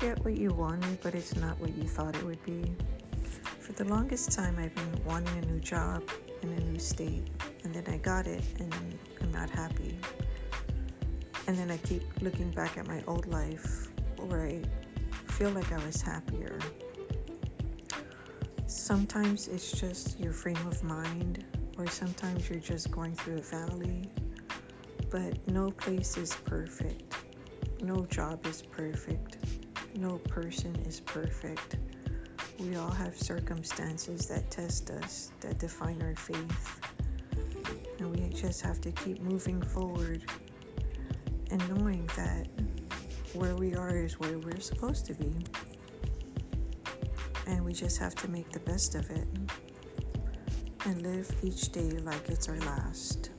get what you wanted, but it's not what you thought it would be? For the longest time, I've been wanting a new job in a new state, and then I got it, and I'm not happy. And then I keep looking back at my old life where I feel like I was happier. Sometimes it's just your frame of mind, or sometimes you're just going through a valley. But no place is perfect, no job is perfect, no person is perfect. We all have circumstances that test us, that define our faith. And we just have to keep moving forward and knowing that where we are is where we're supposed to be. And we just have to make the best of it and live each day like it's our last.